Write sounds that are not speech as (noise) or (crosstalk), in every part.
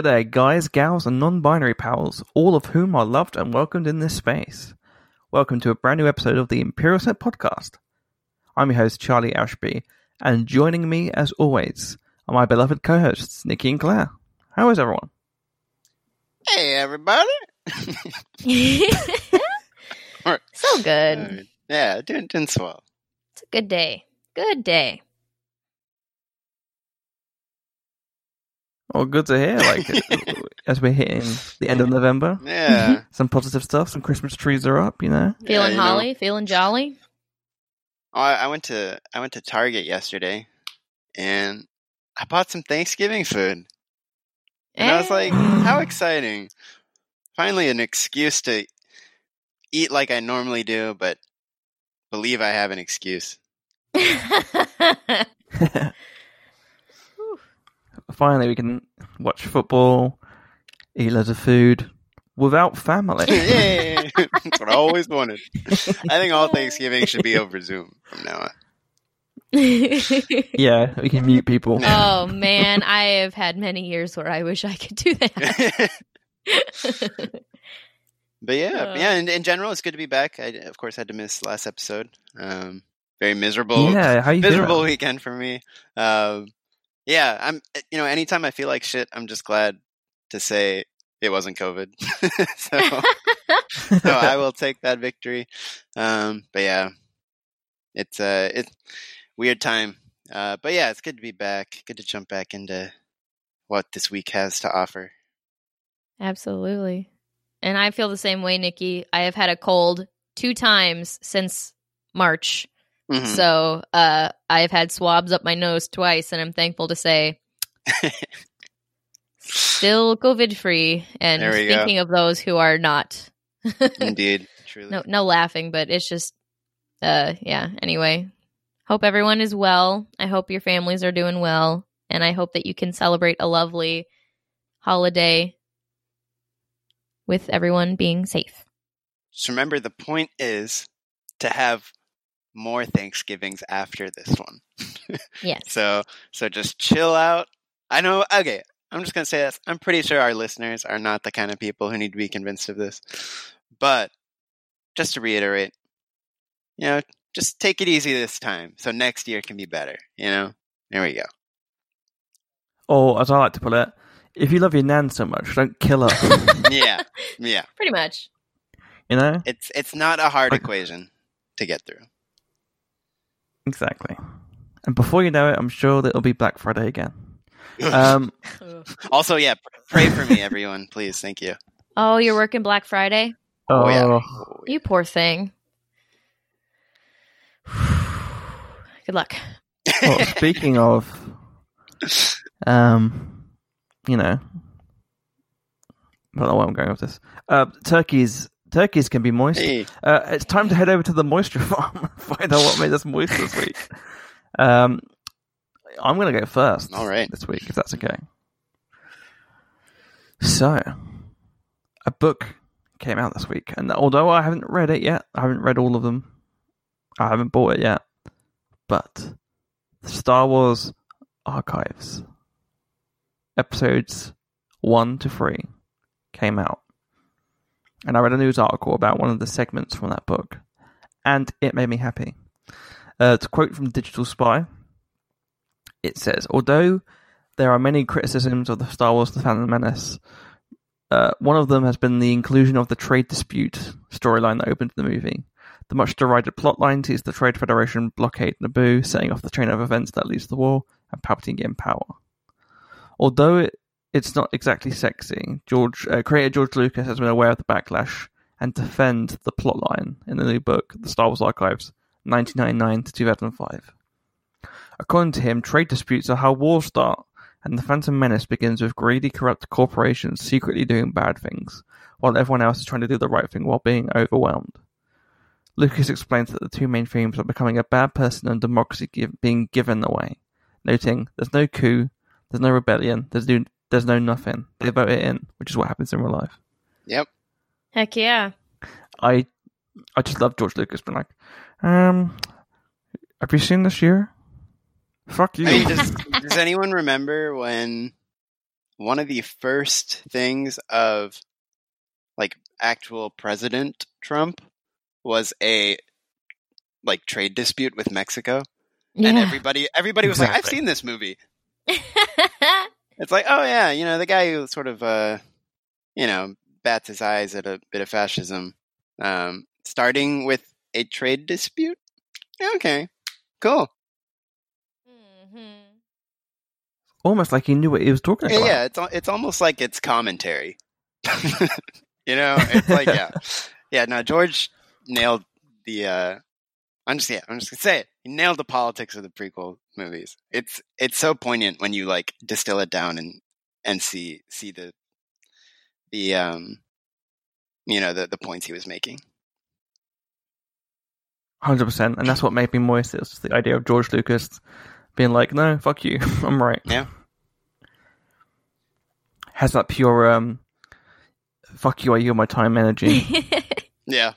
Hello there, guys, gals, and non binary pals, all of whom are loved and welcomed in this space. Welcome to a brand new episode of the Imperial Senate Podcast. I'm your host, Charlie Ashby, and joining me, as always, are my beloved co hosts, Nicky and Clare. How is everyone? Hey, everybody. (laughs) (laughs) so good. Uh, yeah, doing, doing swell. It's a good day. Good day. Well, good to hear. Like, (laughs) as we're hitting the end of November, Yeah. Mm-hmm. some positive stuff, some Christmas trees are up, you know? Feeling you know. holly, feeling jolly. Oh, I, I went to I went to Target yesterday, and I bought some Thanksgiving food, and I was eh? like, "How (gasps) exciting! Finally, an excuse to eat like I normally do, but believe I have an excuse." (laughs) (laughs) Finally, we can watch football, eat loads of food without family. Yay! (laughs) (laughs) That's what I always wanted. I think all Thanksgiving should be over Zoom from now on. (laughs) yeah, we can mute people. oh man, I have had many years where I wish I could do that. But yeah, Uh. yeah. In, in general, it's good to be back. I of course had to miss last episode. Um, very miserable, Yeah, how you miserable feeling? weekend for me. Um, yeah, I'm. You know, anytime I feel like shit, I'm just glad to say it wasn't COVID. (laughs) so, (laughs) so I will take that victory. Um, but yeah, it's uh, it's weird time. Uh, but yeah, it's good to be back. Good to jump back into what this week has to offer. Absolutely. And I feel the same way, Nicky. I have had a cold two times since March. Mhm. So uh, I've had swabs up my nose twice, and I'm thankful to say still COVID free. And we go. thinking of those who are not. (laughs) Indeed, truly. no, no laughing, but it's just, uh, yeah. Anyway, hope everyone is well. I hope your families are doing well, and I hope that you can celebrate a lovely holiday with everyone being safe. Just remember the point is to have more Thanksgivings after this one. (laughs) Yes. So so just chill out. I know okay, I'm just gonna say this. I'm pretty sure our listeners are not the kind of people who need to be convinced of this. But just to reiterate, you know, just take it easy this time. So next year can be better, you know? There we go. Or, as I like to put it, if you love your nan so much, don't kill her. (laughs) Yeah. (laughs) Yeah. Pretty much. you know? It's it's not a hard Like- equation to get through. Exactly. And before you know it, I'm sure that it'll be Black Friday again. Um, (laughs) (laughs) Also, yeah, pray for me, everyone, please. Thank you. oh, you're working Black Friday? Oh, yeah. oh, Oh, You poor thing. (sighs) Good luck. well, (laughs) speaking of, um, you know, I don't know where I'm going with this. Uh, turkeys, turkeys can be moist. Hey. Uh, it's time to head over to the moisture (laughs) farm and find out what made us moist this week. Um, I'm going to go first. All right. this week, if that's okay. So, a book came out this week, and although I haven't read it yet, I haven't read all of them. I haven't bought it yet, but Star Wars Archives episodes one to three came out, and I read a news article about one of the segments from that book, and it made me happy. Uh, to quote from Digital Spy, it says, although there are many criticisms of the Star Wars The Phantom Menace, uh, one of them has been the inclusion of the trade dispute storyline that opened the movie. The much derided plotline sees the Trade Federation blockade Naboo, setting off the chain of events that leads to the war, and Palpatine getting power. Although it, it's not exactly sexy, George uh, creator George Lucas has been aware of the backlash and defend the plotline in the new book, The Star Wars Archives, 1999 to 2005. According to him, trade disputes are how wars start, and the Phantom Menace begins with greedy, corrupt corporations secretly doing bad things, while everyone else is trying to do the right thing while being overwhelmed. Lucas explains that the two main themes are becoming a bad person and democracy give, being given away, noting there's no coup, there's no rebellion, there's no, there's no nothing. They vote it in, which is what happens in real life. Yep. Heck yeah. I I just love George Lucas being like, um, have you seen this year? Fuck you. I mean, does, does anyone remember when one of the first things of like actual President Trump was a like trade dispute with Mexico? Yeah. And everybody everybody was like, I've seen this movie. (laughs) It's like, oh yeah, you know, the guy who sort of uh you know, bats his eyes at a bit of fascism. Um starting with a trade dispute? Okay. Cool. Mhm. Almost like he knew what he was talking Yeah, about. yeah, it's it's almost like it's commentary. (laughs) you know, (laughs) it's like yeah, yeah. No, George nailed the. uh I'm just yeah, I'm just gonna say it. He nailed the politics of the prequel movies. It's it's so poignant when you like distill it down and and see see the the um you know the the points he was making. Hundred percent, and that's what made me moist. It's the idea of George Lucas being like, "No, fuck you, (laughs) I'm right." Yeah. Has that pure um, "fuck you, I yield my time" energy. (laughs) Yeah.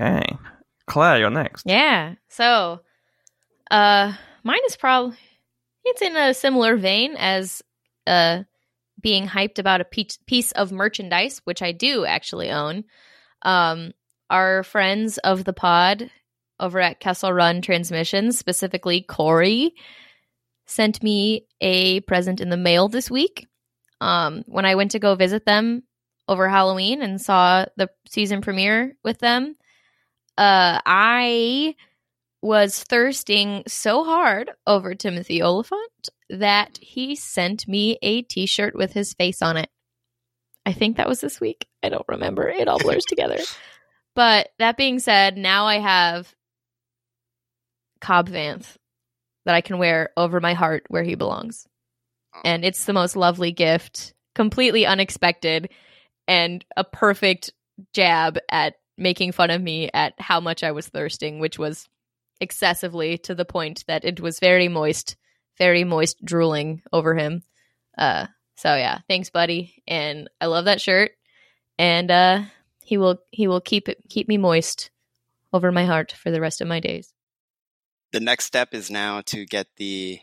Okay, Clare, you're next. Yeah. So, uh, mine is probably it's in a similar vein as uh being hyped about a piece piece of merchandise, which I do actually own. Um, our friends of the pod over at Kessel Run Transmissions, specifically Corey, sent me a present in the mail this week. Um, when I went to go visit them over Halloween and saw the season premiere with them, uh, I was thirsting so hard over Timothy Olyphant that he sent me a t-shirt with his face on it. I think that was this week. I don't remember. It all blurs (laughs) together. But that being said, now I have Cobb Vanth that I can wear over my heart where he belongs. And it's the most lovely gift, completely unexpected, and a perfect jab at making fun of me at how much I was thirsting, which was excessively to the point that it was very moist, very moist drooling over him. Uh so yeah, thanks buddy. And I love that shirt. And uh he will he will keep it keep me moist over my heart for the rest of my days. The next step is now to get the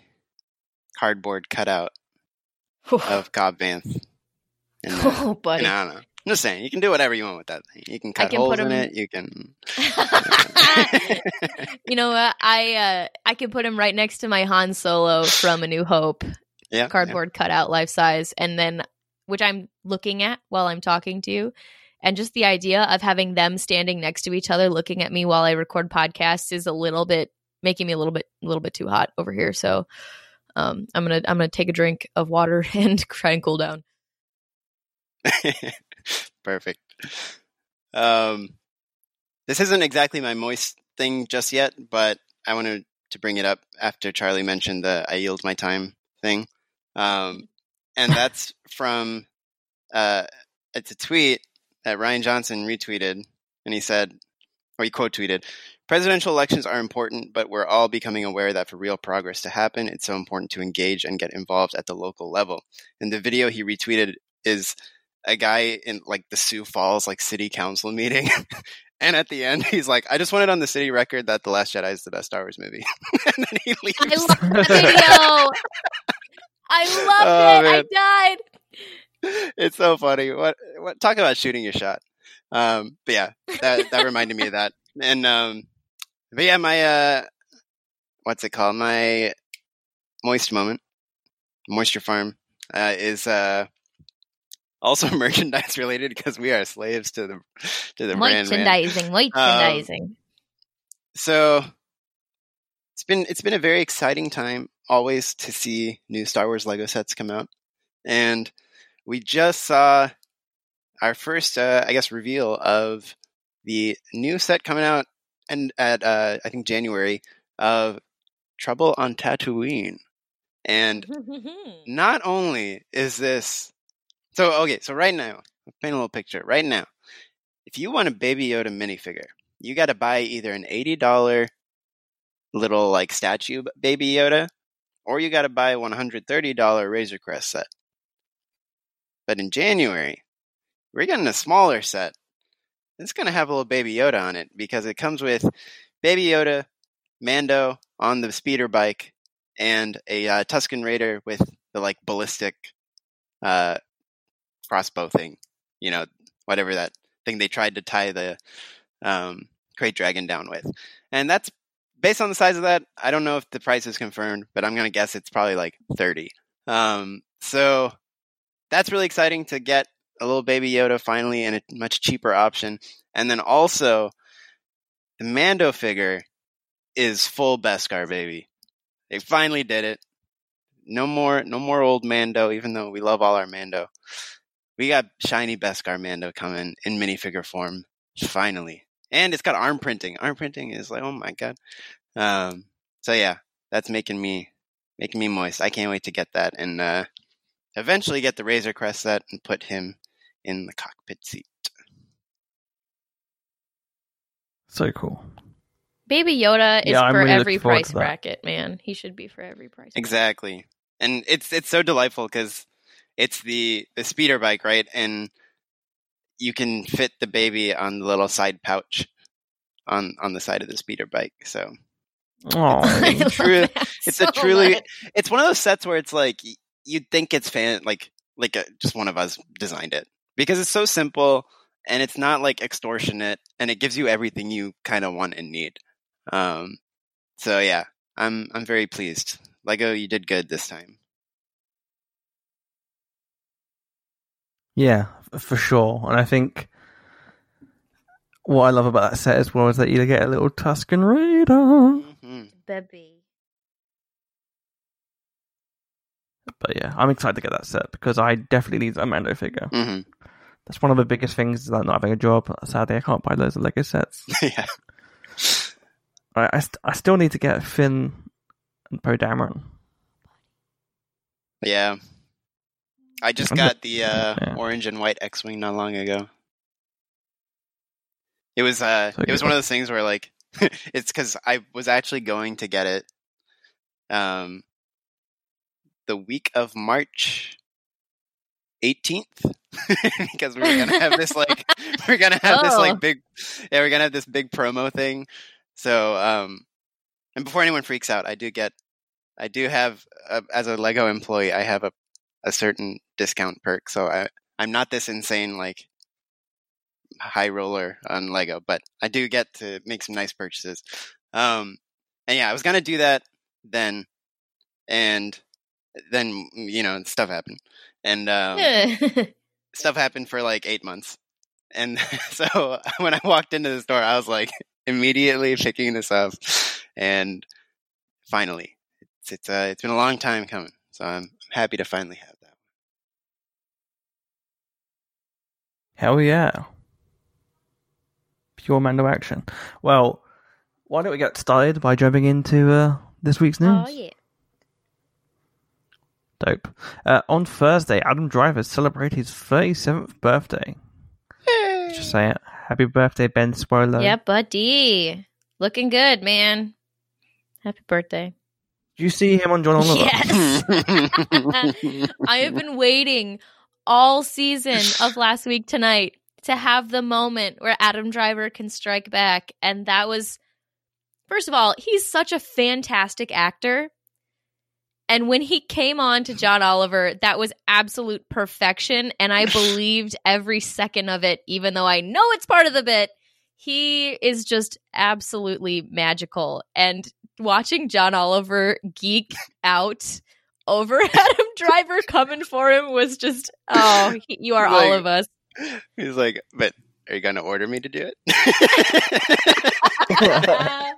cardboard cutout of Cobb Vanth. And, uh, (laughs) oh buddy. And I don't know. I'm just saying, you can do whatever you want with that thing. You can cut can holes in it. You can. (laughs) you know what? I uh I can put him right next to my Han Solo from A New Hope (laughs) yeah, cardboard cutout life size and then which I'm looking at while I'm talking to you. And just the idea of having them standing next to each other looking at me while I record podcasts is a little bit making me a little bit a little bit too hot over here. So um I'm gonna I'm gonna take a drink of water (laughs) and try and cool down. Perfect. Um, this isn't exactly my moist thing just yet, but I wanted to bring it up after Charlie mentioned the "I yield my time" thing, um, and (laughs) that's from uh, it's a tweet that Rian Johnson retweeted, and he said, or he quote tweeted, Presidential elections are important, but we're all becoming aware that for real progress to happen, it's so important to engage and get involved at the local level. And the video he retweeted is a guy in like the Sioux Falls like city council meeting. (laughs) and at the end, he's like, I just wanted on the city record that The Last Jedi is the best Star Wars movie. (laughs) and then he leaves. I love the video. I (laughs) loved Oh, it. man. I died. it's so funny. What what talk about shooting your shot. Um but yeah, that that reminded me of that. And um but yeah, my uh what's it called? My moist moment, moisture farm, uh, is uh also (laughs) merchandise related because we are slaves to the to the brand. Merchandising, merchandising. So it's been it's been a very exciting time always to see new Star Wars Lego sets come out, and we just saw our first, uh, I guess, reveal of the new set coming out and at uh, I think January of Trouble on Tatooine, and (laughs) not only is this so okay, so right now, paint a little picture. Right now, if you want a Baby Yoda minifigure, you got to buy either an eighty dollar little like statue Baby Yoda, or you got to buy a one hundred thirty dollar Razor Crest set. But in January, we're getting a smaller set. It's going to have a little Baby Yoda on it because it comes with Baby Yoda, Mando on the speeder bike, and a uh, Tusken Raider with the like ballistic uh, crossbow thing. You know, whatever that thing they tried to tie the um, Great Dragon down with. And that's based on the size of that. I don't know if the price is confirmed, but I'm going to guess it's probably like 30. Um, so that's really exciting to get a little baby Yoda finally in a much cheaper option. And then also, the Mando figure is full Beskar baby. They finally did it. No more, no more old Mando. Even though we love all our Mando, we got shiny Beskar Mando coming in minifigure form. Finally, and it's got arm printing. Arm printing is like, oh my god. Um, so yeah, that's making me making me moist. I can't wait to get that and uh, eventually get the Razor Crest set and put him in the cockpit seat. So cool. Baby Yoda is Yeah, for really every price bracket, man. He should be for every price. bracket. Exactly, and it's it's so delightful because it's the the speeder bike, right? And you can fit the baby on the little side pouch on on the side of the speeder bike. So Oh, (laughs) I love true- it's so a truly much. it's one of those sets where it's like you'd think it's fan like like a, just one of us designed it because it's so simple and it's not like extortionate and it gives you everything you kind of want and need. Um, so yeah, I'm I'm very pleased. Lego, you did good this time. Yeah, for sure. And I think what I love about that set as well is that you get a little Tusken Raider. hmm Baby. But yeah, I'm excited to get that set because I definitely need a Mando figure. hmm That's one of the biggest things is like not having a job. Sadly, I can't buy loads of Lego sets. (laughs) yeah. I, I, st- I still need to get Finn and Poe Dameron. Yeah. I just I'm got the uh, Yeah. orange and white X-wing not long ago. It was uh, So it was one of those things where like (laughs) it's because I was actually going to get it, um, the week of March eighteenth (laughs) because we were gonna have this like (laughs) we're gonna have this Oh. like big yeah we're gonna have this big promo thing. So um, and before anyone freaks out, I do get I do have uh, as a Lego employee, I have a a certain discount perk. So I I'm not this insane like high roller on Lego, but I do get to make some nice purchases. Um, and yeah, I was gonna do that then, and then you know stuff happened, and um, (laughs) stuff happened for like eight months. And (laughs) so (laughs) when I walked into the store, I was like immediately picking this up, and finally, it's it's uh, it's been a long time coming. So I'm happy to finally have that. Hell yeah. Pure Mando action. Well, why don't we get started by jumping into uh, this week's news? oh yeah. Dope. Uh, on Thursday, Adam Driver celebrated his 37th birthday. Just say it. Happy birthday, Ben Spoiler. Yeah, buddy. Looking good, man. Happy birthday. Did you see him on John Oliver? Yes. (laughs) (laughs) I have been waiting all season of last week tonight to have the moment where Adam Driver can strike back. And that was, first of all, he's such a fantastic actor. And when he came on to John Oliver, that was absolute perfection. And I (laughs) believed every second of it, even though I know it's part of the bit. He is just absolutely magical. And watching John Oliver geek out over Adam Driver coming for him was just, oh, he- you are all of us. He's like, but are you gonna order me to do it? (laughs)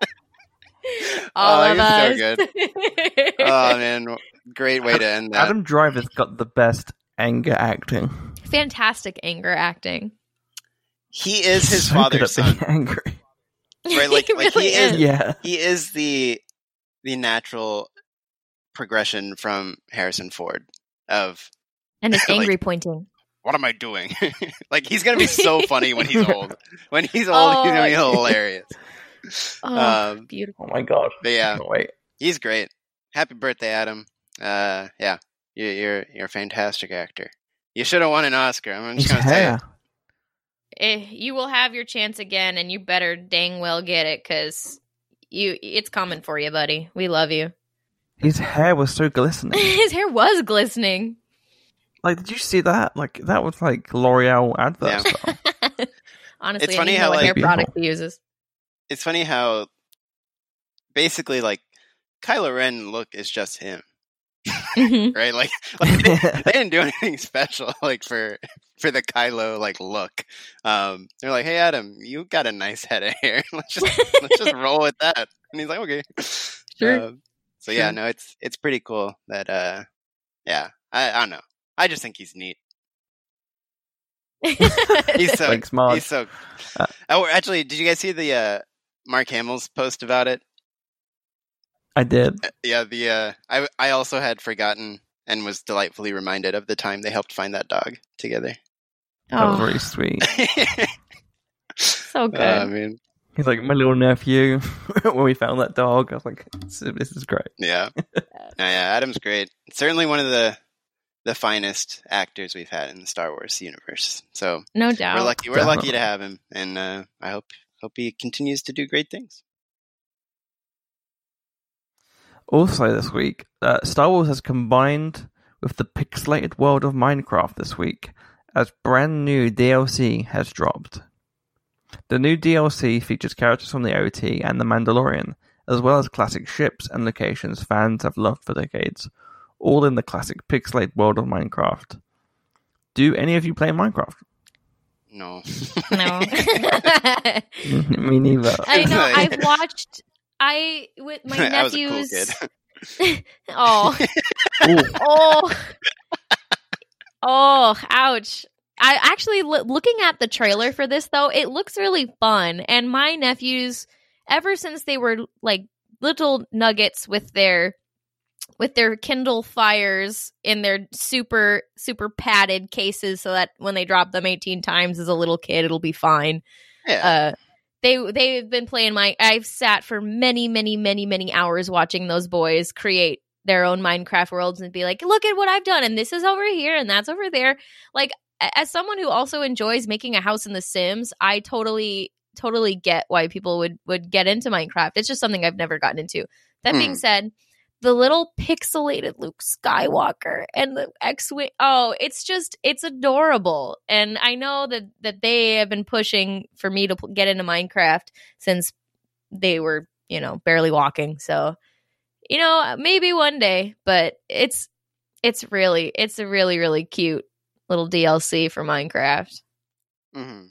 all Oh, of he's so us. good. (laughs) oh man, great way to end that. Adam Driver's got the best anger acting. Fantastic anger acting. he is his (laughs) So father's son, angry. right? Like, He like really he is. is. Yeah. He is the the natural progression from Harrison Ford of And his (laughs) Like- angry pointing. what am I doing? (laughs) like he's gonna be so (laughs) funny when he's old. When he's old, Oh, he's gonna be hilarious. Oh, Um, beautiful. Oh my god. but yeah, wait. he's great. Happy birthday, Adam. Uh, yeah, you- you're you're a fantastic actor. you should have won an Oscar. I'm just gonna say hair. it. Eh, you will have your chance again, and you better dang well get it because you it's coming for you, buddy. We love you. His hair was so (laughs) glistening. His hair was glistening. like, did you see that? Like, that was like L'Oreal advert Yeah. stuff. (laughs) Honestly, It's I funny need to know how, what hair like- product he uses. It's funny how basically like Kylo Ren look is just him, Mhm. right? Like, (laughs) like they, didn't, they didn't do anything special like for for the Kylo like look. Um, they're like, hey Adam, you got a nice head of hair. let's just let's just roll with that. And he's like, okay. Sure. Um, so yeah, no, it's it's pretty cool that uh, yeah, I, I don't know. I just think he's neat. He's (laughs) so Thanks, Marge. he's so. Uh, oh, actually, did you guys see the uh, Mark Hamill's post about it? I did. Yeah, the uh, I I also had forgotten and was delightfully reminded of the time they helped find that dog together. That was oh, very sweet. (laughs) so good. I mean, He's like my little nephew. (laughs) when we found that dog, I was like, "This is, great." yeah, (laughs) yeah, yeah. Adam's great. Certainly one of the the finest actors we've had in the Star Wars universe. So no doubt. we're lucky. We're lucky to have him, and uh, I hope hope he continues to do great things. Also, this week, uh, Star Wars has combined with the pixelated world of Minecraft this week, as brand new DLC has dropped. The new DLC features characters from the OT and The Mandalorian, as well as classic ships and locations fans have loved for decades, all in the classic pixelated world of Minecraft. Do any of you play Minecraft? No, (laughs) no. (laughs) Me neither. I know. I've watched. I with my (laughs) I was a cool nephews. kid. oh, Ooh, oh, oh! Ouch! I actually lo- looking at the trailer for this though, it looks really fun. And my nephews, ever since they were like little nuggets with their with their Kindle Fires in their super super padded cases, so that when they drop them eighteen times as a little kid, it'll be fine. Yeah, uh they they've been playing my I've sat for many many many many hours watching those boys create their own Minecraft worlds and be like look at what I've done and this is over here and that's over there. Like as someone who also enjoys making a house in the Sims I totally totally get why people would would get into Minecraft it's just something I've never gotten into that being Hmm. said the little pixelated Luke Skywalker and the X-wing. Oh, it's just it's adorable, and I know that that they have been pushing for me to get into Minecraft since they were you know barely walking. So you know maybe one day, but it's it's really it's a really really cute little DLC for Minecraft. Mm-hmm.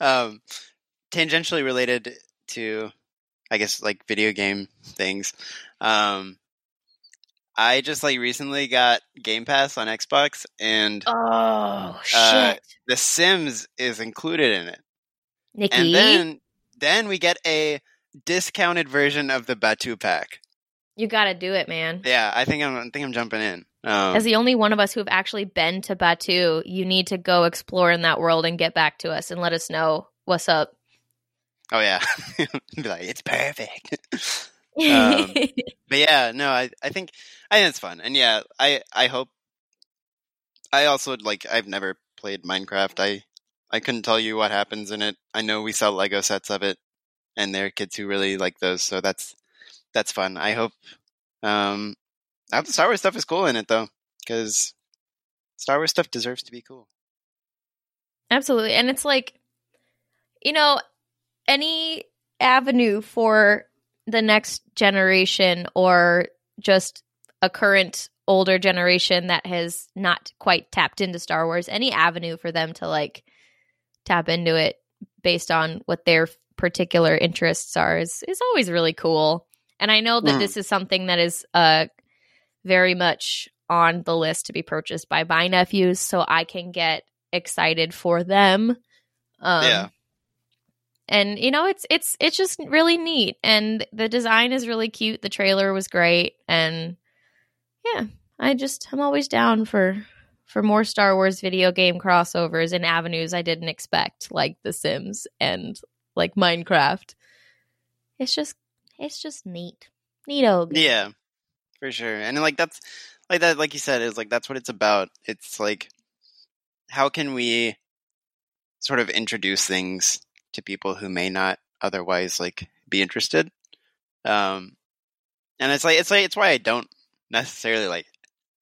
Um, tangentially related to, I guess, like video game things. Um, I just like recently got Game Pass on Xbox, and Oh Uh, shit, The Sims is included in it. Nicky. And then, then we get a discounted version of the Batuu pack. You got to do it, man. Yeah, I think I'm, I think I'm jumping in. Um, As the only one of us who have actually been to Batuu, you need to go explore in that world and get back to us and let us know what's up. oh yeah, (laughs) be like it's perfect. (laughs) Um, but yeah, no, I, I think I think it's fun, and yeah, I I hope. I also like I've never played Minecraft. I I couldn't tell you what happens in it. I know we sell Lego sets of it, and there are kids who really like those, so that's that's fun. I hope. Um, I hope the Star Wars stuff is cool in it though, because Star Wars stuff deserves to be cool. Absolutely. And it's like, you know, any avenue for the next generation or just a current older generation that has not quite tapped into Star Wars, any avenue for them to like tap into it based on what their particular interests are is, is always really cool. And I know that Mm. this is something that is uh very much on the list to be purchased by my nephews so I can get excited for them. Um, Yeah. And you know, it's it's it's just really neat, and the design is really cute. The trailer was great, and yeah, I just I'm always down for for more Star Wars video game crossovers in avenues I didn't expect, like The Sims and like Minecraft. It's just it's just neat, neat. neato. Yeah, for sure. And like that's like that, like you said, is like that's what it's about. It's like how can we sort of introduce things to people who may not otherwise like be interested? Um, and it's like it's like it's why I don't necessarily like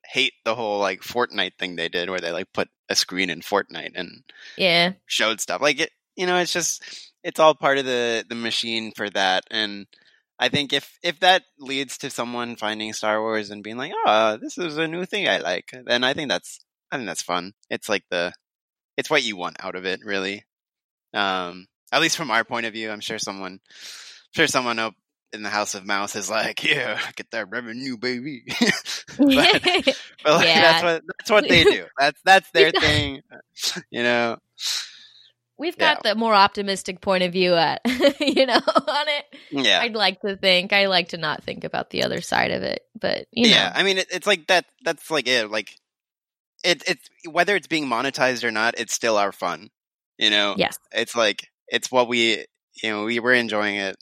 hate the whole like Fortnite thing they did where they like put a screen in Fortnite and Yeah. showed stuff. Like it, you know, it's just it's all part of the the machine for that. And I think if if that leads to someone finding Star Wars and being like, "Oh, this is a new thing I like," then I think that's I think that's fun. It's like the it's what you want out of it, really. Um, at least from our point of view, I'm sure someone, I'm sure someone up in the House of Mouse is like, (laughs) "Yeah, get that revenue, baby." (laughs) (laughs) but, but like, Yeah. that's what that's what they do. That's that's their thing. You know. We've Yeah. got the more optimistic point of view at (laughs) you know (laughs) on it. Yeah. I'd like to think. I like to not think about the other side of it, but you know. yeah, I mean, it, it's like that. That's like it. Like it. It's whether it's being monetized or not. It's still our fun. You know. Yes. It's like it's what we. You know, we were enjoying it.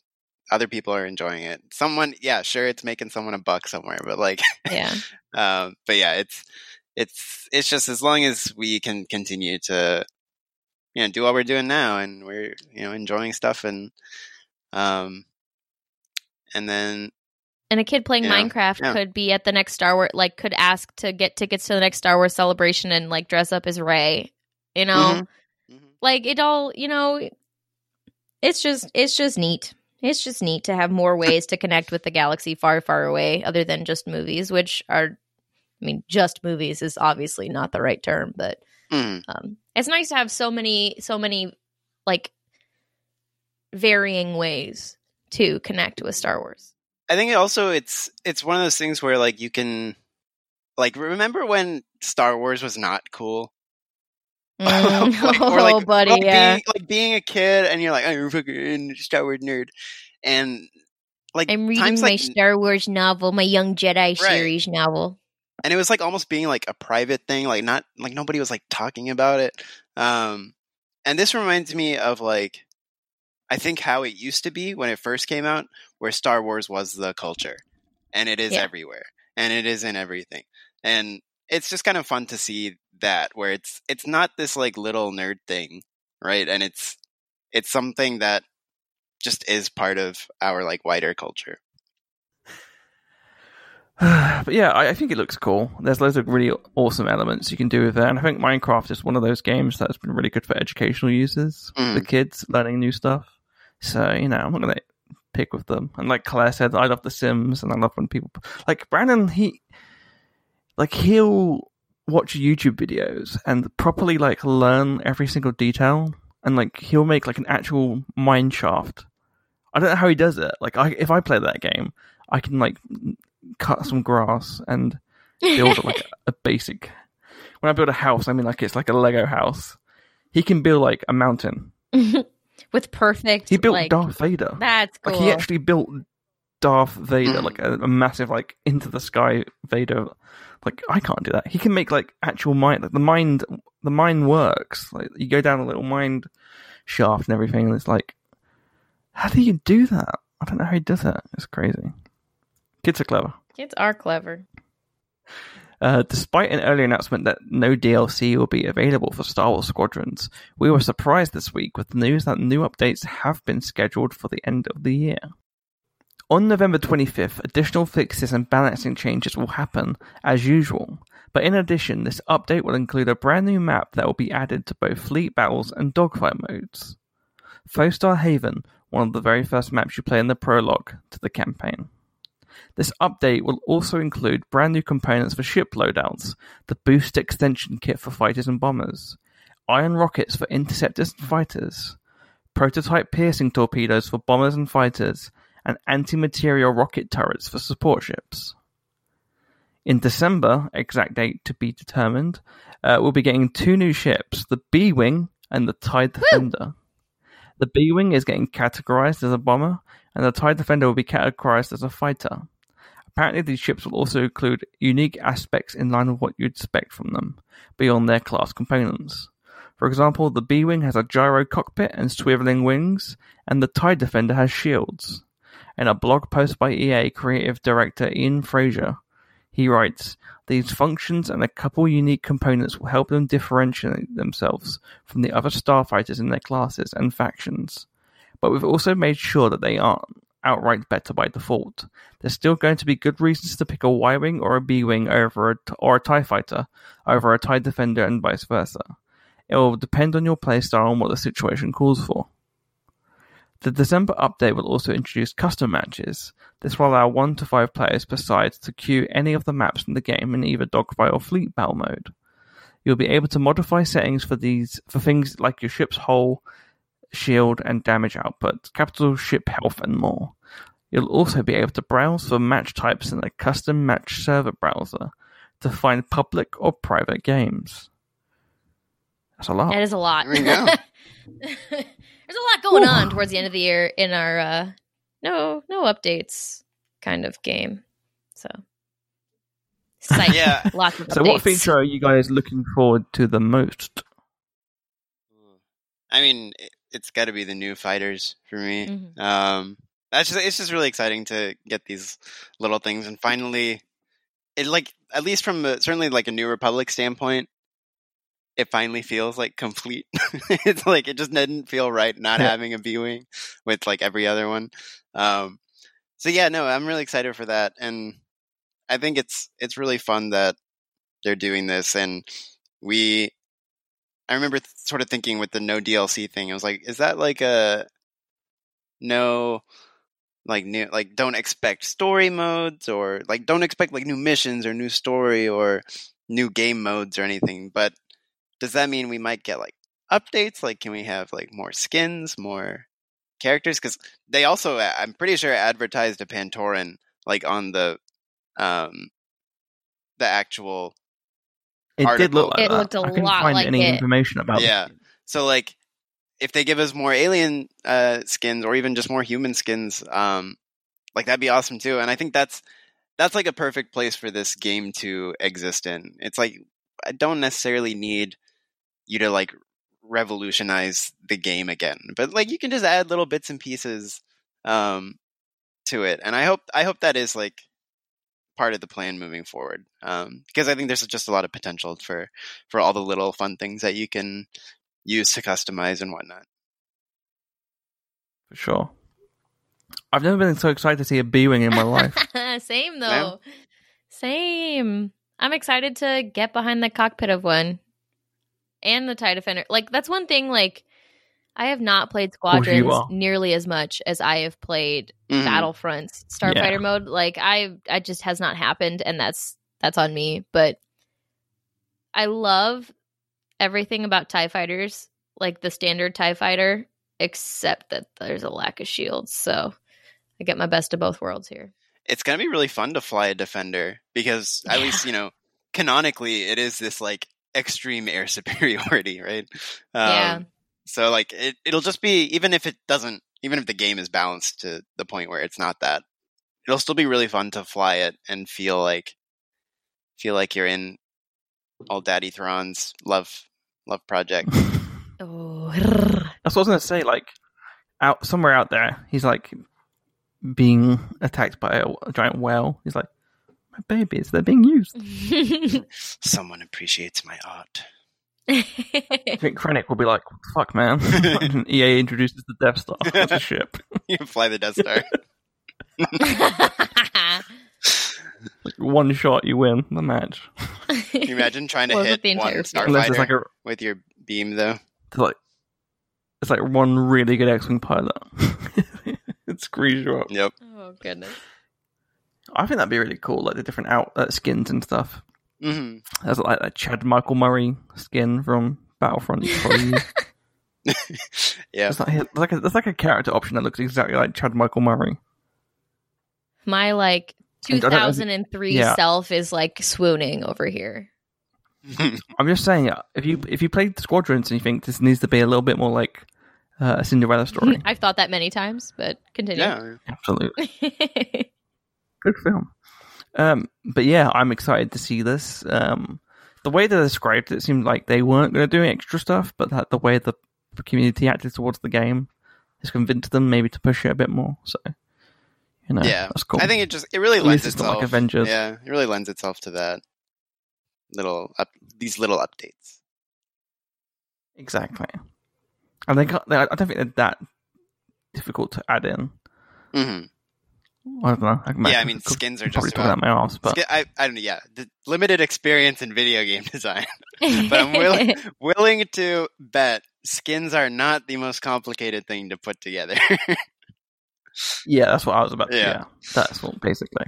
Other people are enjoying it. Someone, yeah, sure, it's making someone a buck somewhere, but like, Yeah. (laughs) um, but yeah, it's it's it's just as long as we can continue to, you know, do what we're doing now, and we're you know enjoying stuff, and um, and then And a kid playing. Minecraft Yeah. could be at the next Star Wars, like, could ask to get tickets to the next Star Wars celebration and like dress up as Rey. You know, Mhm. Mhm. like it all. You know, it's just it's just neat. It's just neat to have more ways to connect with the galaxy far, far away, other than just movies, which are, I mean, just movies is obviously not the right term, but Mhm. um, it's nice to have so many so many like varying ways to connect with star wars I think also it's it's one of those things where like you can like remember when Star Wars was not cool? (laughs) Mm. Like- (laughs) oh or like, buddy like yeah being, like being a kid and you're like I'm a fucking Star Wars nerd, and like i'm reading my like star wars novel my young jedi series novel and it was like almost being like a private thing, like not like nobody was like talking about it. Um, and this reminds me of like I think how it used to be when it first came out, where Star Wars was the culture, and it is Yeah. everywhere, and it is in everything, and it's just kind of fun to see that where it's it's not this like little nerd thing, right? And it's it's something that just is part of our like wider culture. (sighs) but yeah, I, I think it looks cool. There's loads of really awesome elements you can do with it, and I think Minecraft is one of those games that's been really good for educational users, Mm. the kids learning new stuff. So you know, I'm not gonna pick with them. And like Clare said, I love The Sims, and I love when people like Brandon. He like he'll watch YouTube videos and properly like learn every single detail, and like he'll make like an actual mine shaft. I don't know how he does it. Like, I, if I play that game, I can like cut some grass and (laughs) build like a basic. When I build a house, I mean like it's like a Lego house. He can build like a mountain. (laughs) with perfect He built like, Darth Vader. that's cool Like he actually built Darth Vader, like a, a massive like into the sky Vader. Like I can't do that. He can make like actual mind. Like the mind, the mind works. Like you go down a little mind shaft and everything, and it's like, how do you do that? I don't know how he does it. It's crazy. Kids are clever. Kids are clever Uh, despite an early announcement that no DLC will be available for Star Wars Squadrons, we were surprised this week with the news that new updates have been scheduled for the end of the year. On November 25th, additional fixes and balancing changes will happen, as usual. But in addition, this update will include a brand new map that will be added to both fleet battles and dogfight modes. Fostar Haven, one of the very first maps you play in the prologue to the campaign. This update will also include brand new components for ship loadouts, the boost extension kit for fighters and bombers, iron rockets for interceptors and fighters, prototype piercing torpedoes for bombers and fighters, and anti-material rocket turrets for support ships. In December, exact date to be determined, uh, we'll be getting two new ships, the B-Wing and the TIE Defender. The B-Wing is getting categorized as a bomber, and the TIE Defender will be categorized as a fighter. Apparently, these ships will also include unique aspects in line with what you'd expect from them, beyond their class components. For example, the B Wing has a gyro cockpit and swiveling wings, and the TIE Defender has shields. In a blog post by EA creative director Ian Frazier, he He writes, These functions and a couple unique components will help them differentiate themselves from the other starfighters in their classes and factions. But we've also made sure that they aren't outright better by default. There's still going to be good reasons to pick a Y Wing or a B Wing over a or a TIE fighter over a TIE defender and vice versa. It will depend on your playstyle and what the situation calls for. The December update will also introduce custom matches. This will allow 1 to 5 players per side to queue any of the maps in the game in either dogfight or fleet battle mode. You'll be able to modify settings for these for things like your ship's hull, shield, and damage output, capital ship health, and more. You'll also be able to browse for match types in a custom match server browser to find public or private games. That's a lot. That is a lot. There we go. (laughs) There's a lot going Ooh. on towards the end of the year in our uh no no updates kind of game. So Psych. Yeah. (laughs) Lots of So, what feature are you guys looking forward to the most? I mean, it- it's got to be the new fighters for me. Mhm. Um, that's just it's just really exciting to get these little things and finally, it like at least from a, certainly like a New Republic standpoint, it finally feels like complete. (laughs) it's like it just didn't feel right not Yeah. (laughs) having a B wing with like every other one. Um, so yeah, no, I'm really excited for that, and I think it's it's really fun that they're doing this, and we. I remember th- sort of thinking with the no DLC thing, I was like, is that like a no like new like don't expect story modes or like don't expect like new missions or new story or new game modes or anything but does that mean we might get like updates? Like can we have like more skins more characters? Because they also i'm pretty sure advertised a pantoran like on the um the actual It did look like It that. looked a I couldn't lot find like any it. information about Yeah. it. So like if they give us more alien uh skins or even just more human skins, um like that'd be awesome too. And I think that's that's like a perfect place for this game to exist in. It's like I don't necessarily need you to like revolutionize the game again. But like you can just add little bits and pieces um to it. And I hope I hope that is like part of the plan moving forward. Um because I think there's just a lot of potential for for all the little fun things that you can use to customize and whatnot. For sure. I've never been so excited to see a B Wing in my life. (laughs) Same though. Same. I'm excited to get behind the cockpit of one and the TIE Defender. Like that's one thing. Like I have not played Squadrons nearly as much as I have played Mhm. Battlefront's Starfighter mode. Like I, I just has not happened, and that's that's on me. But I love everything about Tie Fighters, like the standard Tie Fighter, except that there's a lack of shields. So I get my best of both worlds here. It's gonna be really fun to fly a defender because at Yeah. least you know canonically it is this like extreme air superiority, (laughs) right? Um, Yeah. So like it, it'll just be even if it doesn't, even if the game is balanced to the point where it's not that, it'll still be really fun to fly it and feel like feel like you're in old Daddy Thrawn's love love project. (laughs) Oh, That's what I was going to say. Like, out somewhere out there, he's like being attacked by a, a giant whale. He's like, my babies, they're being used. (laughs) Someone appreciates my art. I think (laughs) Krennic will be like, fuck, man. (laughs) And EA introduces the Death Star as a ship. (laughs) you can fly the Death Star. Like, one shot, you win the match. Can you imagine trying to Blows hit the entire one field. Unless it's starfighter like a with your beam, though? it's like it's like one really good X-wing pilot. it screws you up. Yep. oh goodness. I think that'd be really cool, like the different out uh, skins and stuff. Hmm There's like that Chad Michael Murray skin from Battlefront. you could probably use. (laughs) Yeah. It's like, it's like a, there's like a character option that looks exactly like Chad Michael Murray. My like I don't know if- 2003 yeah. self is like swooning over here. (laughs) I'm just saying, if you if you played Squadrons and you think this needs to be a little bit more like uh, a Cinderella story, (laughs) I've thought that many times, but continue. yeah. absolutely good film. Um, but yeah, I'm excited to see this. Um, the way they described it, seemed like they weren't going to do extra stuff, but that the way the community acted towards the game has convinced them maybe to push it a bit more. So, You know, yeah, that's cool. I think it just it really At lends itself. like Avengers. Yeah, it really lends itself to that little up these little updates. exactly. And they got. I don't think they're that difficult to add in. hmm I don't know. I Yeah, I mean skins are probably just talking about. out my ass, but ski- I, I don't know. Yeah, the limited experience in video game (laughs) design, (laughs) but I'm willing willing to bet skins are not the most complicated thing to put together. (laughs) yeah, that's what I was about. To, Yeah. yeah, that's what basically.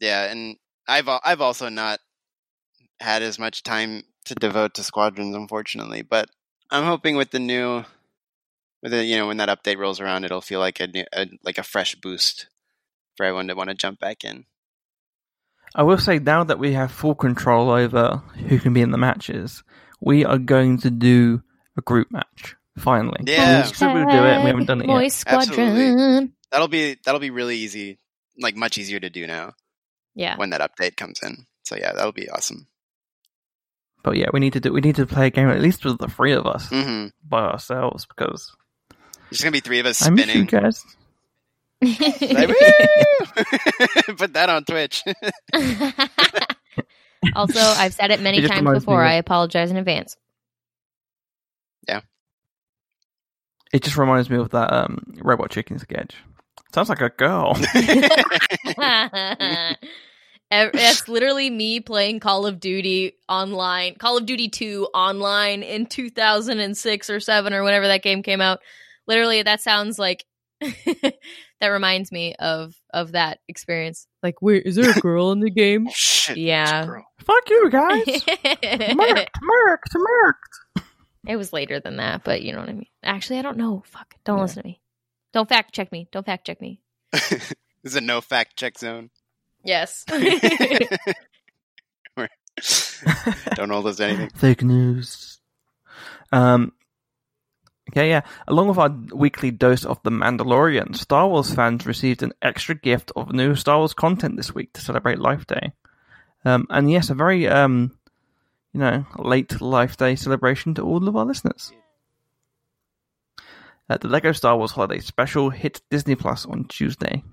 yeah, and I've I've also not had as much time to devote to squadrons, unfortunately. But I'm hoping with the new, with the you know when that update rolls around, it'll feel like a, new, a like a fresh boost for everyone to want to jump back in. I will say now that we have full control over who can be in the matches, we are going to do a group match finally. Yeah. we said we'd do it, we haven't done it yet. Moist Squadron. That'll be that'll be really easy, like much easier to do now Yeah. when that update comes in. So yeah, that'll be awesome. But yeah, we need to do. We need to play a game at least with the three of us hmm by ourselves because There's gonna be three of us I miss you spinning. guys. Like! (laughs) (laughs) Put that on Twitch. (laughs) also, I've said it many It times before. I apologize in advance. Yeah. It just reminds me of that um, robot chicken sketch. Sounds like a girl. Ev- That's literally me playing Call of Duty online, Call of Duty 2 online in 2006 or 7 or whenever that game came out. Literally, that sounds like (laughs) that reminds me of of that experience. Like, wait, is there a girl in the game? (laughs) Shit, Yeah. it's a girl. Fuck you guys. (laughs) Merked, merked, merked. it was later than that, but you know what I mean. Actually, I don't know. Fuck. Don't Yeah. listen to me. Don't fact check me. Don't fact check me. this is a no fact check zone. Yes. Don't hold us to anything. Fake news. Um. Okay, yeah. Along with our weekly dose of The Mandalorian, Star Wars fans received an extra gift of new Star Wars content this week to celebrate Life Day. Um, and yes, a very um, you know, late Life Day celebration to all of our listeners. Uh, the Lego Star Wars Holiday Special hit Disney Plus on Tuesday.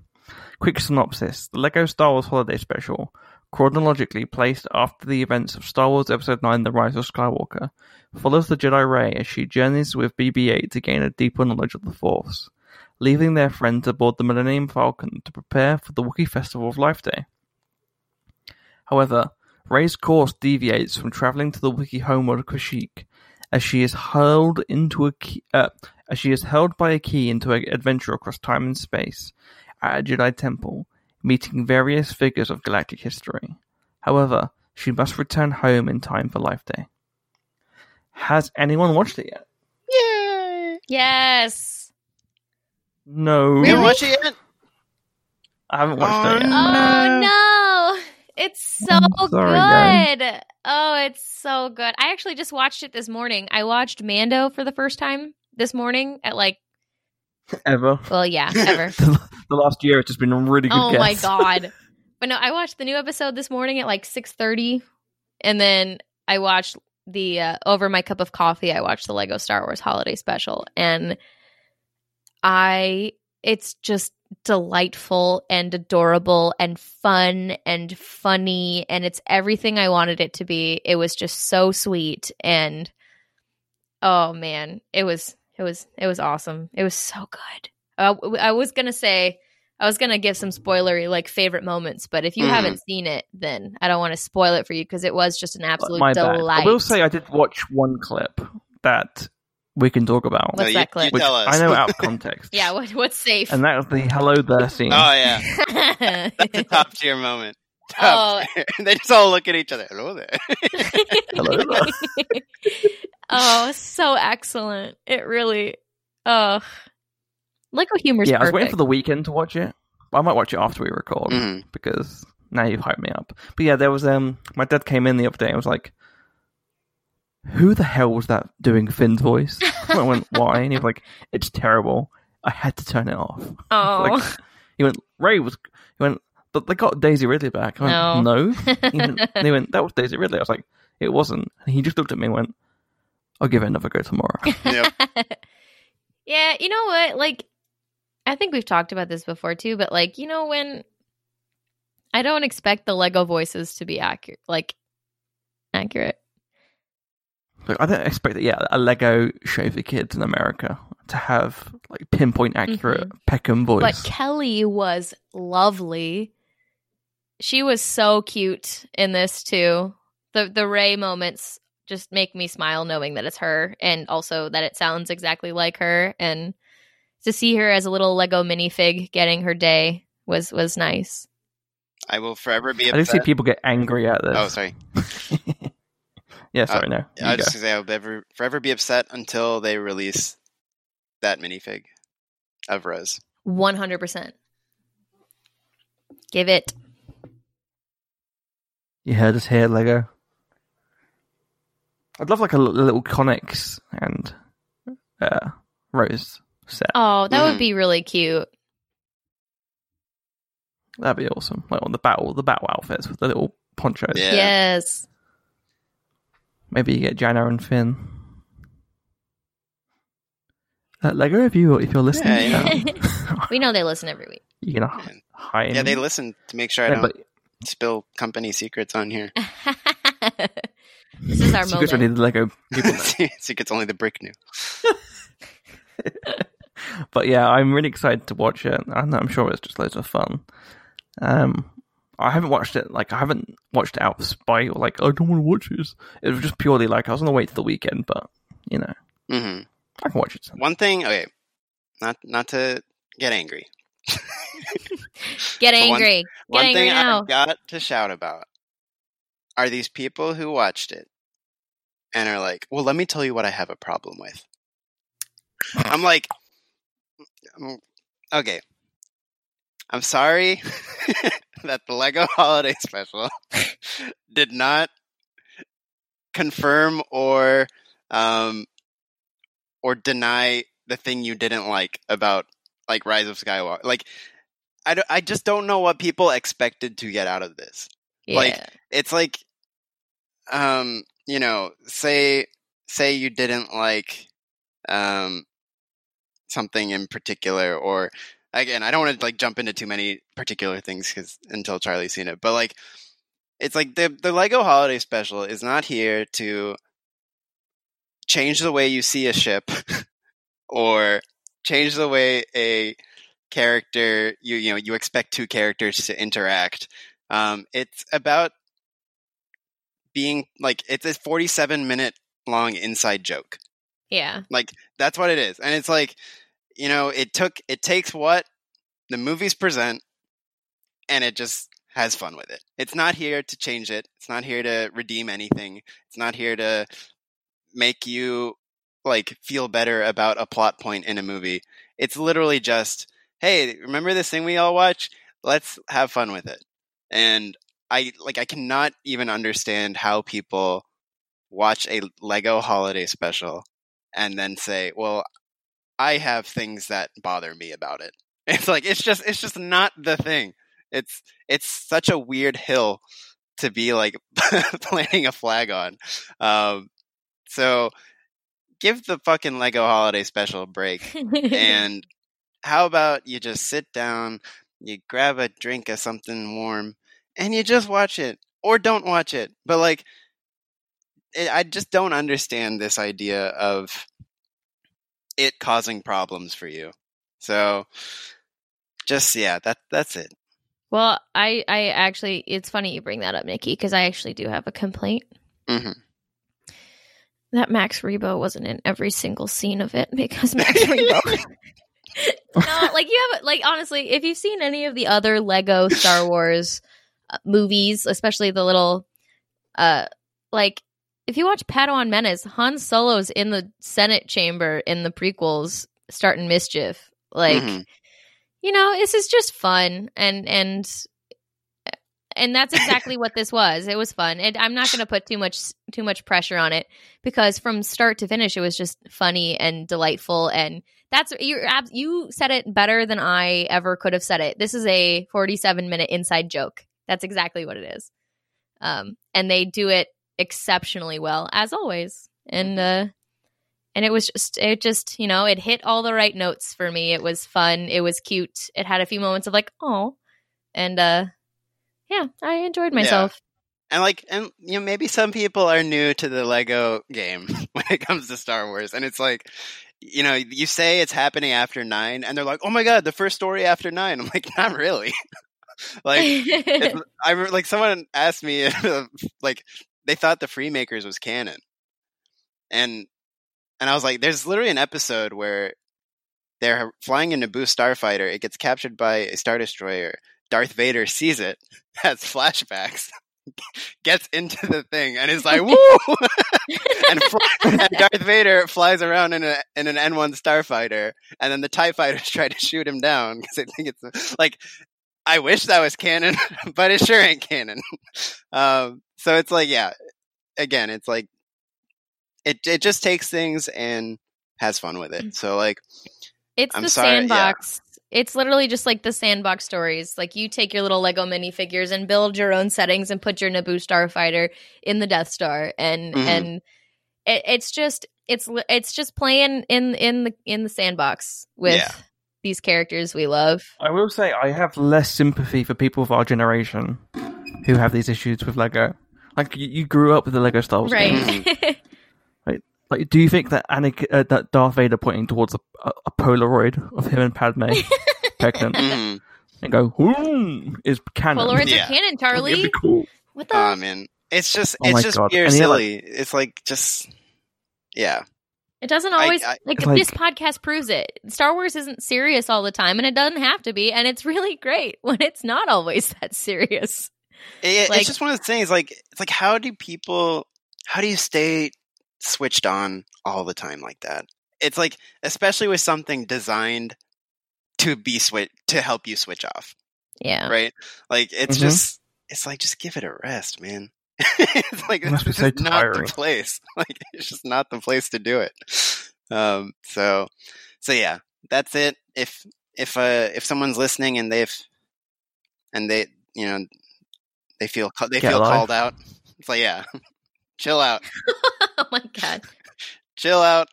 Quick synopsis: The Lego Star Wars Holiday Special, chronologically placed after the events of Star Wars Episode 9 The Rise of Skywalker, follows the Jedi Rey as she journeys with BB 8 to gain a deeper knowledge of the Force, leaving their friends aboard the Millennium Falcon to prepare for the Wookiee Festival of Life Day. However, Rey's course deviates from traveling to the Wookiee homeworld of Kashyyyk, as she is hurled into a key, uh, as she is held by a key into an adventure across time and space at a Jedi temple, meeting various figures of galactic history. However, she must return home in time for Life Day. Has anyone watched it yet? Yay! yes. No. We haven't watched it yet. I haven't watched Oh, it yet. no. Oh no. It's so I'm sorry, guys. good. Oh, it's so good. I actually just watched it this morning. I watched Mando for the first time this morning at like, Ever. well, yeah, ever. (laughs) the last year it's just been a really good oh guess. my god. (laughs) But no, I watched the new episode this morning at like 6:30 and then I watched the uh, over my cup of coffee I watched the Lego Star Wars holiday special and I it's just delightful and adorable and fun and funny and it's everything I wanted it to be. It was just so sweet and oh man, it was it was it was awesome. It was so good. Uh, I was going to say I was gonna give some spoilery like favorite moments, but if you Mhm. haven't seen it, then I don't want to spoil it for you because it was just an absolute my bad. delight. I will say I did watch one clip that we can talk about. What's you, that clip? You tell us. I know out (laughs) of context. yeah, what, what's safe? And that was the hello there (laughs) scene. oh yeah, that's a top tier moment. Oh. (laughs) Top tier. they just all look at each other. Hello there. (laughs) Hello (laughs) oh, so excellent! It really, oh, Lego humor's yeah, I was waiting for the weekend to watch it. I might watch it after we record Mhm. because now you've hyped me up. But yeah, there was um my dad came in the other day and was like, "Who the hell was that doing Finn's voice?" I went, "Why?" And he was like, "It's terrible. I had to turn it off." oh, Like, he went, "Rey was." He went, "But they got Daisy Ridley back." I went, No. no. Went, (laughs) and he went, "That was Daisy Ridley." I was like, "It wasn't." And he just looked at me and went, "I'll give it another go tomorrow." (laughs) Yep. yeah, you know what? Like, I think we've talked about this before too, but like, you know, when I don't expect the Lego voices to be accurate, like accurate. Like, I don't expect that. Yeah, a Lego show for kids in America to have like pinpoint accurate mm-hmm. Peckham voice. But Kelly was lovely. She was so cute in this too. The the Rey moments just make me smile knowing that it's her and also that it sounds exactly like her and to see her as a little Lego minifig getting her day was was nice. I will forever be I do see people get angry at this. Oh, sorry. (laughs) yeah, sorry, uh, no. I You was go. just gonna say I will ever, forever be upset until they release that minifig of Rose. 100%. Give it. You heard us here, Lego. I'd love like a little Connix and uh, Rose set. Oh, that Mhm. would be really cute. That'd be awesome. Like on the battle, the battle outfits with the little ponchos. Yeah. Yes. Maybe you get Jannah and Finn. Uh, Lego, if you if you're listening, Yeah, um, (laughs) we know they listen every week. you're gonna h- Yeah, they listen to make sure I Yeah, don't but spill company secrets on here. (laughs) this is our secrets moment. only the Lego people (laughs) know. secrets only the brick knew. (laughs) but yeah, I'm really excited to watch it, and I'm sure it's just loads of fun. Um, I haven't watched it like I haven't watched it out of spite or like I don't want to watch this. It was just purely like I was on the way to the weekend, but you know hmm I can watch it. One thing, okay, not not to get angry. Get But one- angry. Get One angry thing now. I've got to shout about are these people who watched it and are like, "Well, let me tell you what I have a problem with." I'm like, mm, okay, I'm sorry (laughs) that the Lego (laughs) Holiday Special (laughs) did not confirm or um or deny the thing you didn't like about like Rise of Skywalker. Like, I, don't- I just don't know what people expected to get out of this. Yeah. like, It's like, um, you know, say say you didn't like um something in particular, or again, I don't want to like jump into too many particular things because until Charlie's seen it, but like. It's like the the Lego Holiday Special is not here to change the way you see a ship (laughs) or change the way a character you you know you expect two characters to interact. Um it's about being like it's a 47 minute long inside joke. Yeah. like that's what it is. And it's like you know it took it takes what the movies present and it just has fun with it. It's not here to change it. It's not here to redeem anything. It's not here to make you like feel better about a plot point in a movie. It's literally just hey remember this thing we all watch let's have fun with it and i like i cannot even understand how people watch a lego holiday special and then say, "Well, I have things that bother me about it." (laughs) It's like it's just it's just not the thing. It's it's such a weird hill to be like (laughs) planting a flag on. Um, so give the fucking Lego Holiday Special a break. (laughs) and how about you just sit down, you grab a drink of something warm, and you just watch it, or don't watch it. But like, it, I just don't understand this idea of it causing problems for you. So, just yeah, that that's it. well, I I actually it's funny you bring that up, Nicky, because I actually do have a complaint. hmm that Max Rebo wasn't in every single scene of it (laughs) because Max (laughs) Rebo. No, like you have like honestly, if you've seen any of the other Lego Star (laughs) Wars uh, movies, especially the little, uh, like if you watch Padawan Menace, Han Solo's in the Senate chamber in the prequels, starting mischief. Like, Mhm. you know, this is just fun, and and and that's exactly what this was. It was fun, and I'm not going to put too much too much pressure on it because from start to finish, it was just funny and delightful. And that's you you said it better than I ever could have said it. This is a 47 minute inside joke. That's exactly what it is. Um, and they do it exceptionally well as always. And uh, and it was just it just you know it hit all the right notes for me it was fun it was cute it had a few moments of like oh and uh yeah i enjoyed myself And like, and you know, maybe some people are new to the Lego game (laughs) when it comes to Star Wars, and it's like, you know, you say it's happening after nine, and they're like, "Oh my god, the first story after nine. I'm like, (laughs) not really. (laughs) like, (laughs) I like someone asked me, like, they thought the Freemakers was canon, and and I was like, there's literally an episode where they're flying a Naboo starfighter. It gets captured by a star destroyer. Darth Vader sees it, has flashbacks, (laughs) gets into the thing, and is like, "Woo!" (laughs) and, (laughs) and Darth Vader flies around in a in an N1 starfighter, and then the Tie Fighters try to shoot him down because they think it's like. I wish that was canon, but it sure ain't canon. Um, so it's like, yeah, again, it's like it it just takes things and has fun with it. So like, It's I'm the sorry, sandbox. It's literally just like the sandbox stories. Like you take your little Lego minifigures and build your own settings and put your Naboo starfighter in the Death Star, and Mhm. and it, it's just it's it's just playing in in the in the sandbox with Yeah. these characters we love. I will say I have less sympathy for people of our generation who have these issues with Lego. Like you, you grew up with the Lego Star Wars games. Right. (laughs) Like, do you think that Anakin, uh, that Darth Vader pointing towards a, a, a Polaroid of him and Padme (laughs) pregnant mhm. and go "Hmm," is canon? Polaroids Yeah. are canon, It'd Charlie. be cool. What the? oh man, it's just Oh my it's just God. pure And yeah, like- silly. it's like just yeah. It doesn't I- always I- like, like- this podcast proves it. Star Wars isn't serious all the time, and it doesn't have to be. And it's really great (laughs) when it's not always that serious. It- Like- it's just one of the things. Like it's like how do people? How do you stay switched on all the time like that? It's like especially with something designed to be switch to help you switch off, Yeah, right? Like it's Mhm. just it's like just give it a rest, man. (laughs) it's like It must this be so not the place. (laughs) Like it's just not the place to do it. Um. So so yeah, that's it. If if uh if someone's listening and they've and they you know they feel they Get feel alive. called out, it's like yeah, (laughs) chill out, (laughs) oh my god. chill out,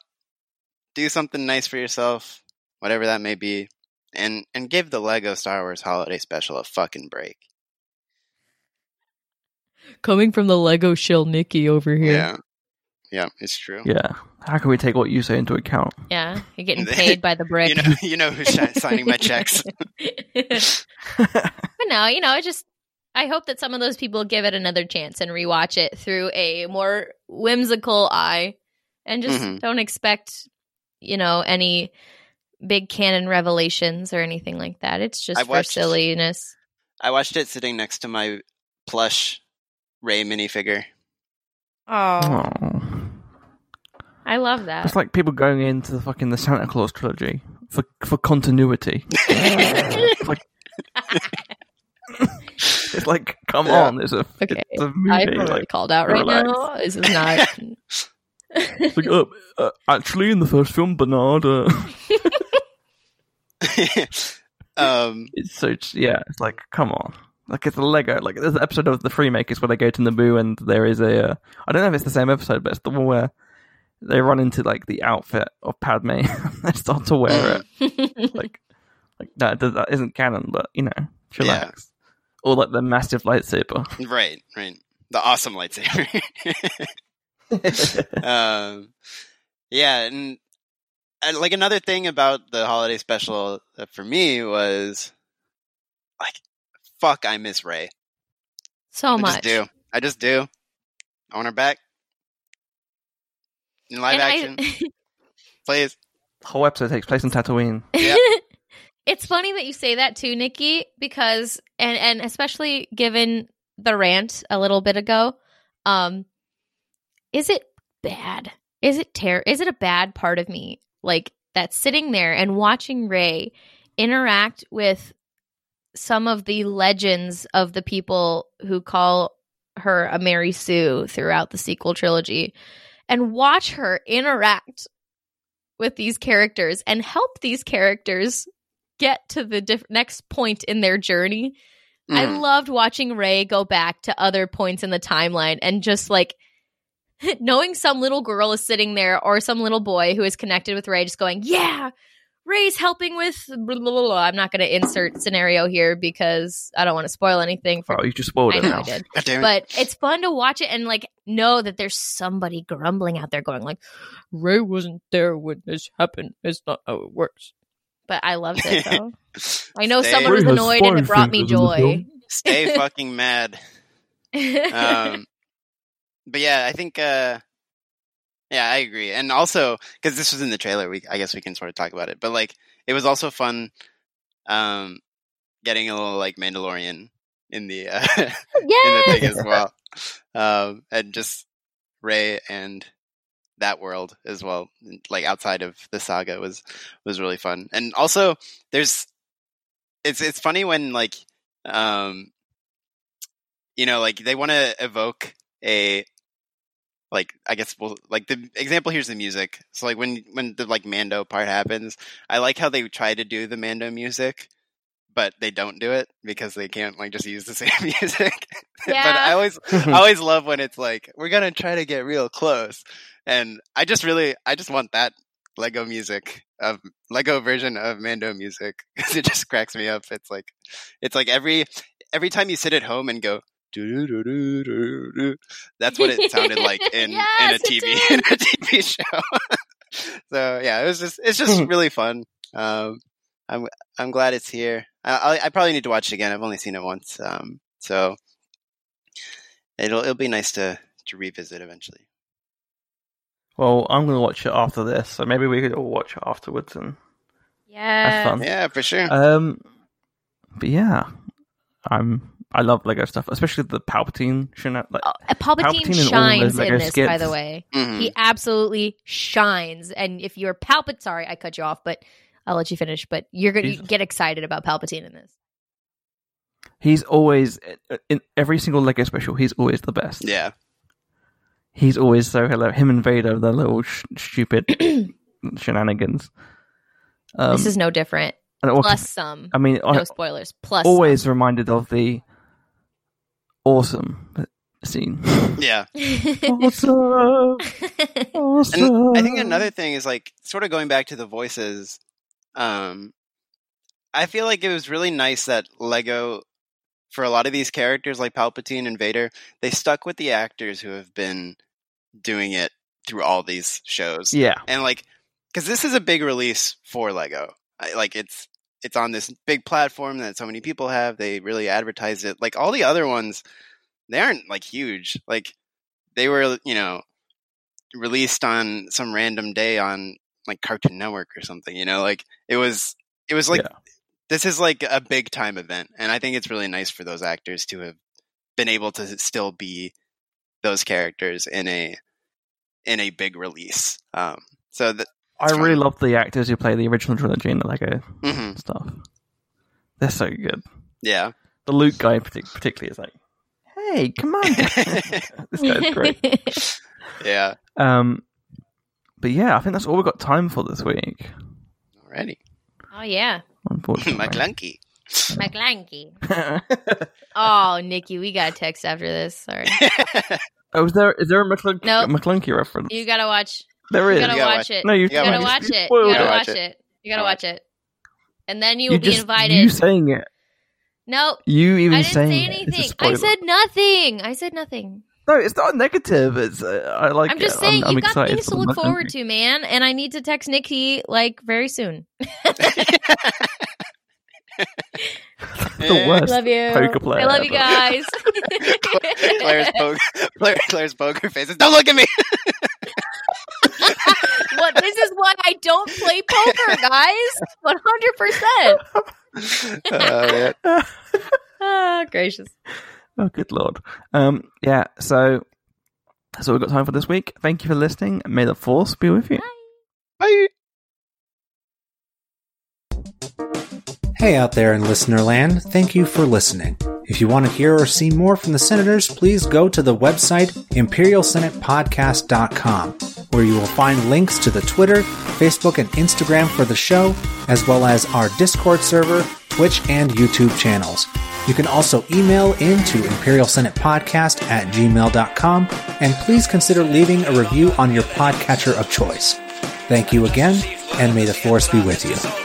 do something nice for yourself, whatever that may be, and and give the Lego Star Wars Holiday Special a fucking break. Coming from the Lego shill Nicky over here. Yeah, yeah, it's true. Yeah. How can we take what you say into account? Yeah, you're getting (laughs) paid by the (laughs) brick. You know, you know who's signing my checks. but no, you know, it just I hope that some of those people give it another chance and rewatch it through a more whimsical eye and just Mhm. don't expect, you know, any big canon revelations or anything like that. It's just I've for watched- silliness. I watched it sitting next to my plush Rey minifigure. Oh. I love that. It's like people going into the fucking the Santa Clause trilogy for for continuity. (laughs) it's like (laughs) (laughs) it's (laughs) like come Yeah. on, it's a Okay, it's a movie. feel really Like, called out right relax. now. This is not. it's (laughs) (laughs) like, uh, uh, actually, in the first film, Bernard, uh, um, it's so yeah, it's like come on. Like it's a Lego. Like there's an episode of the Freemakers where they go to Naboo and there is a. Uh, I don't know if it's the same episode, but it's the one where they run into like the outfit of Padme. and they start to wear it. Like, like that, that isn't canon, but you know, chillax. Or like the massive lightsaber. right, right. The awesome lightsaber. (laughs) (laughs) um, yeah, and, and like another thing about the holiday special uh, for me was like, fuck, I miss Rey. so I much. I just do. I just do. I want her back in live And I- action, (laughs) please. The whole episode takes place in Tatooine. Yep. It's funny that you say that too, Nicky, because and and especially given the rant a little bit ago, um, is it bad? Is it ter- Is it a bad part of me like that's sitting there and watching Rey interact with some of the legends of the people who call her a Mary Sue throughout the sequel trilogy, and watch her interact with these characters and help these characters get to the diff- next point in their journey. I Mhm. loved watching Rey go back to other points in the timeline and just like (laughs) knowing some little girl is sitting there or some little boy who is connected with Rey just going, Yeah, Rey's helping with blah, blah, blah, blah." I'm not gonna insert scenario here because I don't want to spoil anything for Oh, you just spoiled I it now. I did. (laughs) It. But it's fun to watch it and like know that there's somebody grumbling out there going like, Rey wasn't there when this happened. It's not how it works. But I loved it (laughs) though. I know Stay- someone was annoyed and it brought me fingers in the joy. Stay (laughs) fucking mad. Um, (laughs) but yeah, I think. Uh, yeah, I agree, and also because this was in the trailer, we I guess we can sort of talk about it. But like, it was also fun, um, getting a little like Mandalorian in the uh, in the thing as well, um, and just Rey and that world as well, like outside of the saga was was really fun. And also, there's it's it's funny when like um you know like they want to evoke a like I guess well like the example here's the music. So like when when the like Mando part happens, I like how they try to do the Mando music, but they don't do it because they can't like just use the (laughs) same music. Yeah. but I always I (laughs) always love when it's like we're gonna try to get real close, and I just really I just want that Lego music of Lego version of Mando music (laughs) because it just cracks me up. It's like it's like every every time you sit at home and go. That's what it sounded like in Yes, in a TV in a TV show. so yeah, it was just it's just really fun. Um, I'm I'm glad it's here. I, I I probably need to watch it again. I've only seen it once. Um, so it'll it'll be nice to to revisit eventually. Well, I'm going to watch it after this, so maybe we could all watch it afterwards. And Yeah. fun. Yeah, for sure. um, but yeah, I'm I love Lego stuff, especially the Palpatine shenan- like, Uh, Palpatine, Palpatine shines those in this, by the way. Mhm. He absolutely shines. And if you're Palpatine, sorry, I cut you off, but I'll let you finish. But you're gonna get excited about Palpatine in this. He's always in every single Lego special. He's always the best. Yeah, He's always so hello. Him and Vader, the little sh- stupid (clears throat) shenanigans. Um, this is no different. and it Plus some. I mean, I No spoilers. Plus always reminded of the awesome scene. yeah. (laughs) awesome, (laughs) awesome. And I think another thing is like sort of going back to the voices. Um, I feel like it was really nice that Lego, for a lot of these characters like Palpatine and Vader, they stuck with the actors who have been doing it through all these shows. Yeah, and like because this is a big release for lego. I, like it's it's on this big platform that so many people have. They really advertise it. Like all the other ones they aren't like huge. Like they were you know released on some random day on like cartoon network or something you know like it was it was like Yeah. this is like a big time event and i think it's really nice for those actors to have been able to still be those characters in a in a big release um so that I it's really love the actors who play the original trilogy in the Lego mhm, stuff. They're so good. yeah The Luke guy, particularly, is like, "Hey, come on, (laughs) this guy's great." (laughs) yeah Um, but yeah, I think that's all we've got time for this week. alrighty oh yeah. Unfortunately, (laughs) McClunky. McLanky. (laughs) Oh, Nicky, we got a text after this. Sorry. oh, is there is there a McClunky, Nope. McClunky reference? You gotta watch There is. you gotta You gotta watch it. No, you You gotta gotta watch it. spoiled You gotta watch Watch it. You gotta watch it. And then you You will be just invited. you saying it. no, You even I didn't saying say it is a anything. I said nothing. I said nothing. No. It's not negative. It's uh, I like. I'm just it. saying I'm, I'm you've got things to look forward to, man. And I need to text Nicky like very soon. (laughs) (laughs) the worst. love you. poker player I love you guys. (laughs) Clare's, poker, Clare, Clare's poker faces. Don't look at me. what? This is why I don't play poker, guys. One hundred percent. Oh. Ah, gracious. Oh, good lord. Um, yeah. So that's all we've got time for this week. Thank you for listening. May the force be with you. Bye. Hey out there in listener land, thank you for listening. If you want to hear or see more from the senators, please go to the website imperialsenatepodcast.com, where you will find links to the Twitter, Facebook, and Instagram for the show, as well as our Discord server, Twitch, and YouTube channels. You can also email into Imperial Senate Podcast at gmail.com, and please consider leaving a review on your podcatcher of choice. Thank you again, and may the Force be with you.